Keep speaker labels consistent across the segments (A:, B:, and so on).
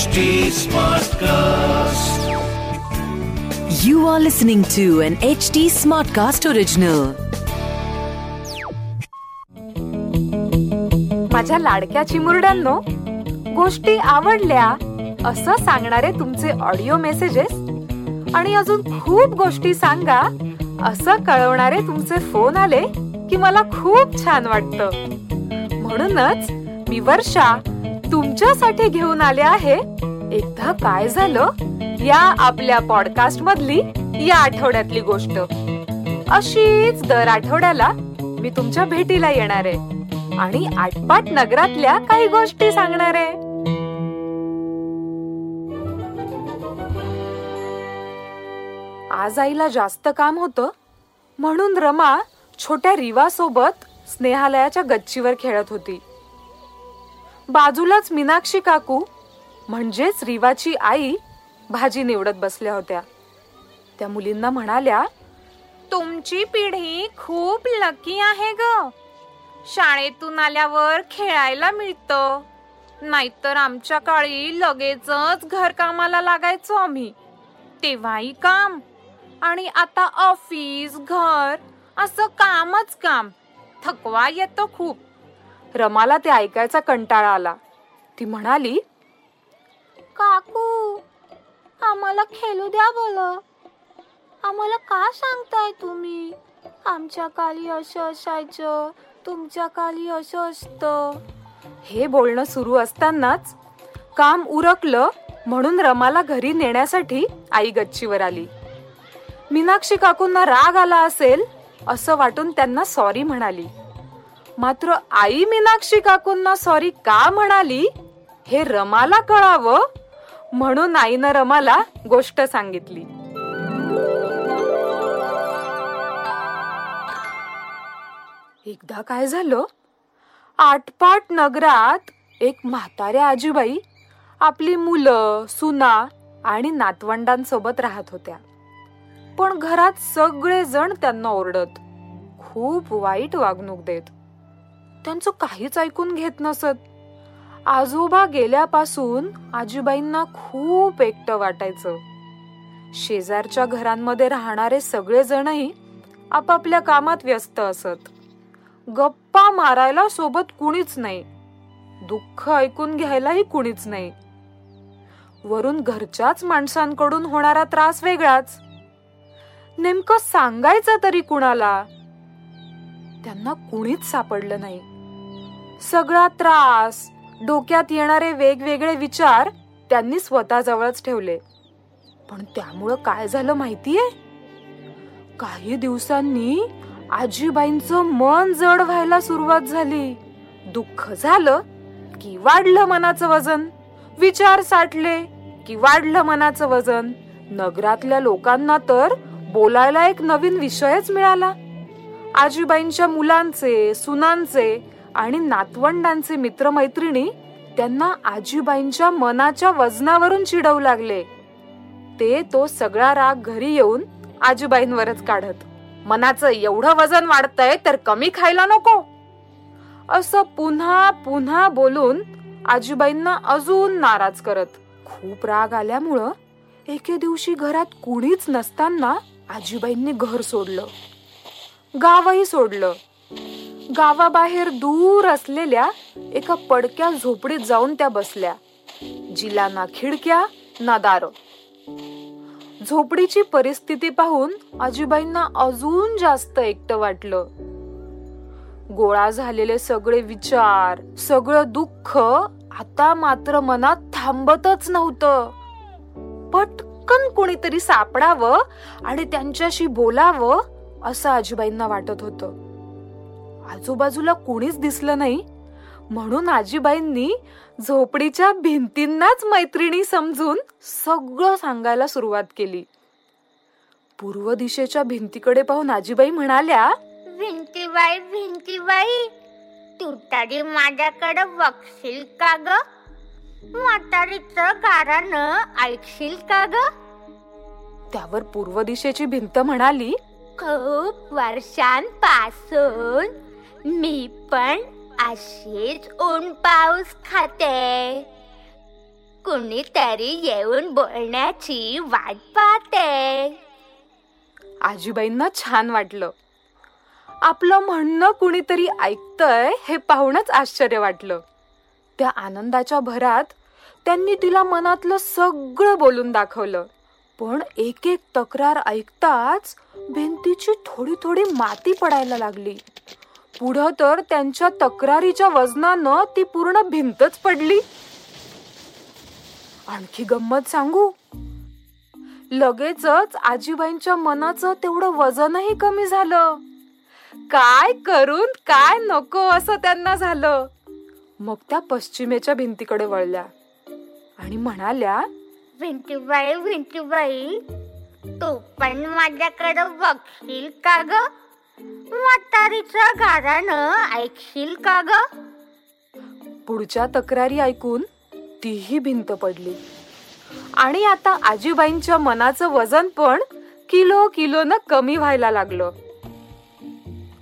A: HD Smartcast.
B: You are listening to an HD Smartcast original.
C: माझ्या लाडक्या चिमुरड्यांनो गोष्टी आवडल्या असं सांगणारे तुमचे ऑडिओ मेसेजेस आणि अजून खूप गोष्टी सांगा असं कळवणारे तुमचे फोन आले की मला खूप छान वाटतं म्हणूनच मी वर्षा तुमच्यासाठी घेऊन आले आहे. एकदा काय झालं? या आपल्या पॉडकास्ट मधली या आठवड्यातली गोष्ट. अशीच दर आठवड्याला मी तुमच्या भेटीला येणार आहे. आणि आटपाट नगरातल्या काही गोष्टी सांगणार आहे. आज आईला जास्त काम होतं. म्हणून रमा छोट्या रिवा सोबत स्नेहालयाच्या गच्चीवर खेळत होती. बाजूलाच मीनाक्षी काकू म्हणजेच रिवाची आई भाजी निवडत बसल्या होत्या. त्या मुलींना म्हणाल्या
D: तुमची पिढी खूप लकी आहे ग. शाळेतून आल्यावर खेळायला मिळतं. नाहीतर आमच्या काळी लगेचच घरकामाला लागायचो आम्ही. तेव्हाही काम. आणि आता ऑफिस घर असं कामच काम. थकवा येतो खूप.
C: रमाला ते ऐकायचा कंटाळा आला. ती म्हणाली
D: काकू आम्हाला खेळू द्या बोल. आम्हाला का सांगताय तुम्ही? आमच्या काली असं असायचं तुमच्या काली असं असतं.
C: हे बोलणं सुरू असतानाच काम उरकलं म्हणून रमाला घरी नेण्यासाठी आई गच्चीवर आली. मीनाक्षी काकूंना राग आला असेल असं वाटून त्यांना सॉरी म्हणाली. मात्र आई मीनाक्षी काकूंना सॉरी का म्हणाली? हे रमाला कळावं? म्हणून आईनं रमाला गोष्ट सांगितली. एकदा काय झालं? आटपाट नगरात एक म्हाताऱ्या आजीबाई आपली मुलं सुना आणि नातवंडांसोबत राहत होत्या. पण घरात सगळेजण त्यांना ओरडत खूप वाईट वागणूक देत. त्यांचं काहीच ऐकून घेत नसत. आजोबा गेल्यापासून आजीबाईंना खूप एकटं वाटायचं. शेजारच्या घरांमध्ये राहणारे सगळेजणही आपापल्या कामात व्यस्त असत. गप्पा मारायला सोबत कुणीच नाही. दुःख ऐकून घ्यायलाही कुणीच नाही. वरून घरच्याच माणसांकडून होणारा त्रास वेगळाच. नेमकं सांगायचं तरी कुणाला? त्यांना कुणीच सापडलं नाही. सगळा त्रास डोक्यात येणारे वेगवेगळे विचार त्यांनी स्वतःजवळच ठेवले. पण त्यामुळं काय झालं माहितीये? काही दिवसांनी आजीबाईंचं मन जड व्हायला सुरुवात झाली. दुःख झालं की वाढलं मनाचं वजन. विचार साठले की वाढलं मनाचं वजन. नगरातल्या लोकांना तर बोलायला एक नवीन विषयच मिळाला. आजीबाईंच्या मुलांचे सुनांचे आणि नातवंडांचे मित्रमैत्रिणी त्यांना आजीबाईंच्या मनाच्या वजनावरून चिडवू लागले. ते तो सगळा राग घरी येऊन आजीबाईंवरच काढत. मनाचं एवढं वजन वाढतंय तर कमी खायला नको. असं पुन्हा पुन्हा बोलून आजीबाईंना अजून नाराज करत. खूप राग आल्यामुळं एके दिवशी घरात कुणीच नसताना आजीबाईंनी घर सोडलं. गावही सोडलं. गावाबाहेर दूर असलेल्या एका पडक्या झोपडीत जाऊन त्या बसल्या. जिला ना खिडक्या ना दार. झोपडीची परिस्थिती पाहून आजीबाईंना अजून जास्त एकटं वाटलं. गोळा झालेले सगळे विचार सगळं दुःख आता मात्र मनात थांबतच नव्हतं. पटकन कोणीतरी सापडावं आणि त्यांच्याशी बोलावं असं आजीबाईंना वाटत होतं. आजूबाजूला कोणीच दिसलं नाही. म्हणून आजीबाईंनी झोपडीच्या भिंतींनाच मैत्रिणी समजून सगळं सांगायला सुरुवात केली. पूर्व दिशेच्या भिंतीकडे पाहून आजीबाई म्हणाल्या
E: भिंतीबाई भिंतीबाई तू तरी माझ्याकडे बघशील का ग? म्हातारीचं गारानं ऐकशील का ग?
C: त्यावर पूर्व दिशेची भिंत म्हणाली
E: खूप वर्षांपासून मी पण अशीच ऊन पाऊस खाते. कुणीतरी येऊन बोलण्याची वाट पाहते.
C: आजीबाईंना छान वाटलं. आपलं म्हणणं कुणीतरी ऐकतंय हे पाहूनच आश्चर्य वाटलं. त्या आनंदाच्या भरात त्यांनी तिला मनातलं सगळं बोलून दाखवलं. पण एक एक तक्रार ऐकताच भिंतीची थोडी थोडी माती पडायला लागली. पुढं तर त्यांच्या तक्रारीच्या वजनानं ती पूर्ण भिंतच पडली. आणखी गंमत सांगू? लगेचच आजीबाईंच्या मनाचं तेवढं वजनही कमी झालं. काय करून काय नको असं त्यांना झालं. मग त्या पश्चिमेच्या भिंतीकडे वळल्या आणि म्हणाल्या
E: भिंतीबाई भिंतीबाई तू पण माझ्याकडे बघशील का ग? म्हातारीचं गारानं ऐकशील का ग?
C: पुढच्या तक्रारी ऐकून तीही भिंत पडली. आणि आता आजीबाईंच्या मनाचं वजन पण किलो किलोनं कमी व्हायला लागलं.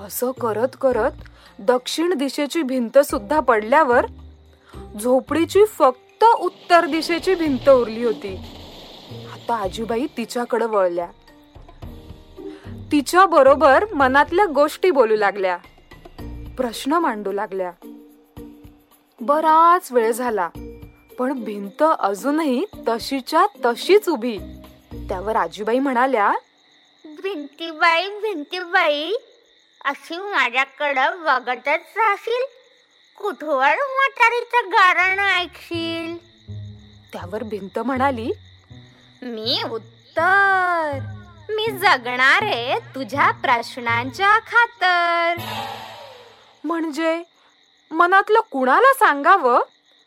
C: असं करत करत दक्षिण दिशेची भिंत सुद्धा पडल्यावर झोपडीची फक्त उत्तर दिशेची भिंत उरली होती. आता आजीबाई तिच्याकडे वळल्या. तिच्या बरोबर मनातल्या गोष्टी बोलू लागल्या. प्रश्न मांडू लागल्या. बराच वेळ झाला पण भिंत अजूनही तशीच्या तशीच उभी. त्यावर आजीबाई म्हणाल्या
E: भिंतीबाई भिंतीबाई अशी माझ्याकडं बघतच राहशील? कुठवर म्हातारीचं गारानं ऐकशील?
C: त्यावर भिंत म्हणाली
E: मी उत्तर मी जगणार आहे तुझ्या प्रश्नांच्या खातर.
C: म्हणजे मनातलं कुणाला सांगावं?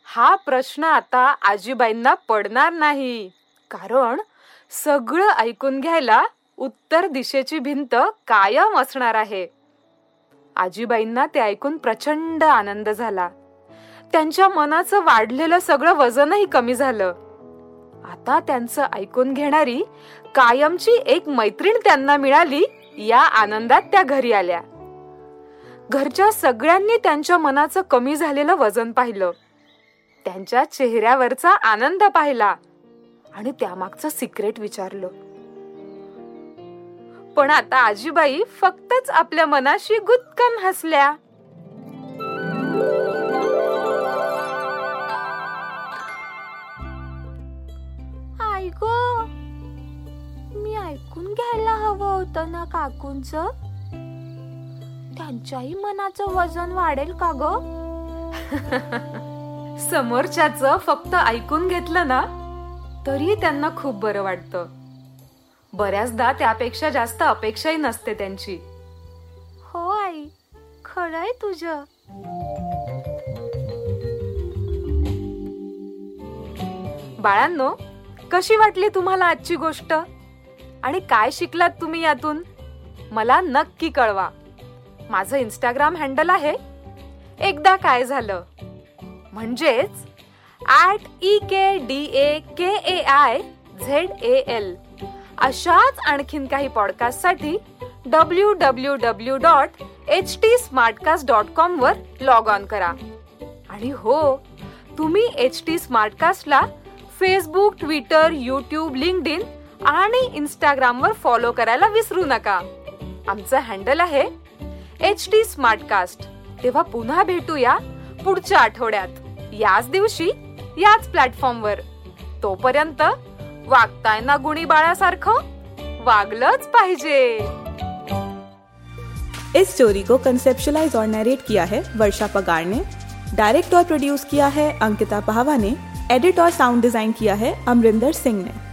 C: हा प्रश्न आता आजीबाईंना पडणार नाही. कारण सगळं ऐकून घ्यायला उत्तर दिशेची भिंत कायम असणार आहे. आजीबाईंना ते ऐकून प्रचंड आनंद झाला. त्यांच्या मनाचं वाढलेलं सगळं वजनही कमी झालं. आता त्यांचं ऐकून घेणारी कायमची एक मैत्रीण त्यांना मिळाली या आनंदात त्या घरी आल्या. घरच्या सगळ्यांनी त्यांच्या मनाचं कमी झालेलं वजन पाहिलं. त्यांच्या चेहऱ्यावरचा आनंद पाहिला आणि त्यामागचं सिक्रेट विचारलं. पण आता आजीबाई फक्तच आपल्या मनाशी गुदकन हसल्या.
D: आई गो! घ्यायला हवं होतं ना काकूंच? त्यांच्याही मनाचं वजन वाढेल का ग?
C: समोरच्याच फक्त ऐकून घेतलं ना तरी त्यांना खूप बरं वाटतं. बऱ्याचदा त्यापेक्षा जास्त अपेक्षाही नसते त्यांची.
D: हो आई खरंय तुझं.
C: बाळांनो कशी वाटली तुम्हाला आजची गोष्ट? आणि काय शिकलात तुम्ही यातून? मला नक्की कळवा. माझं इंस्टाग्राम हँडल आहे. एकदा काय झालं? म्हणजेच at E K D A K A I Z A L अशाच आणखीन काही पॉडकास्टसाठी W W W dot H T smartcast dot com वर लॉग ऑन करा. आणि हो तुम्ही एच टी स्मार्टकास्टला Facebook Twitter YouTube LinkedIn आणि इंस्टाग्रामवर फॉलो करायला विसरू नका. आमचं हँडल आहे एच टी स्मार्टकास्ट तेव्हा पुन्हा भेटूया पुढच्या आठवड्यात. याच दिवशी याच प्लॅटफॉर्मवर तोपर्यंत वागताय ना गुणी बाळासारखं? वागलंच पाहिजे.
F: इस स्टोरी को कंसेप्शलाइज और नरेट किया है वर्षा पगार ने. डायरेक्ट और प्रोड्यूस किया है अंकिता पाहवा ने. एडिट और साउंड डिजाइन किया है अमरिंदर सिंह ने.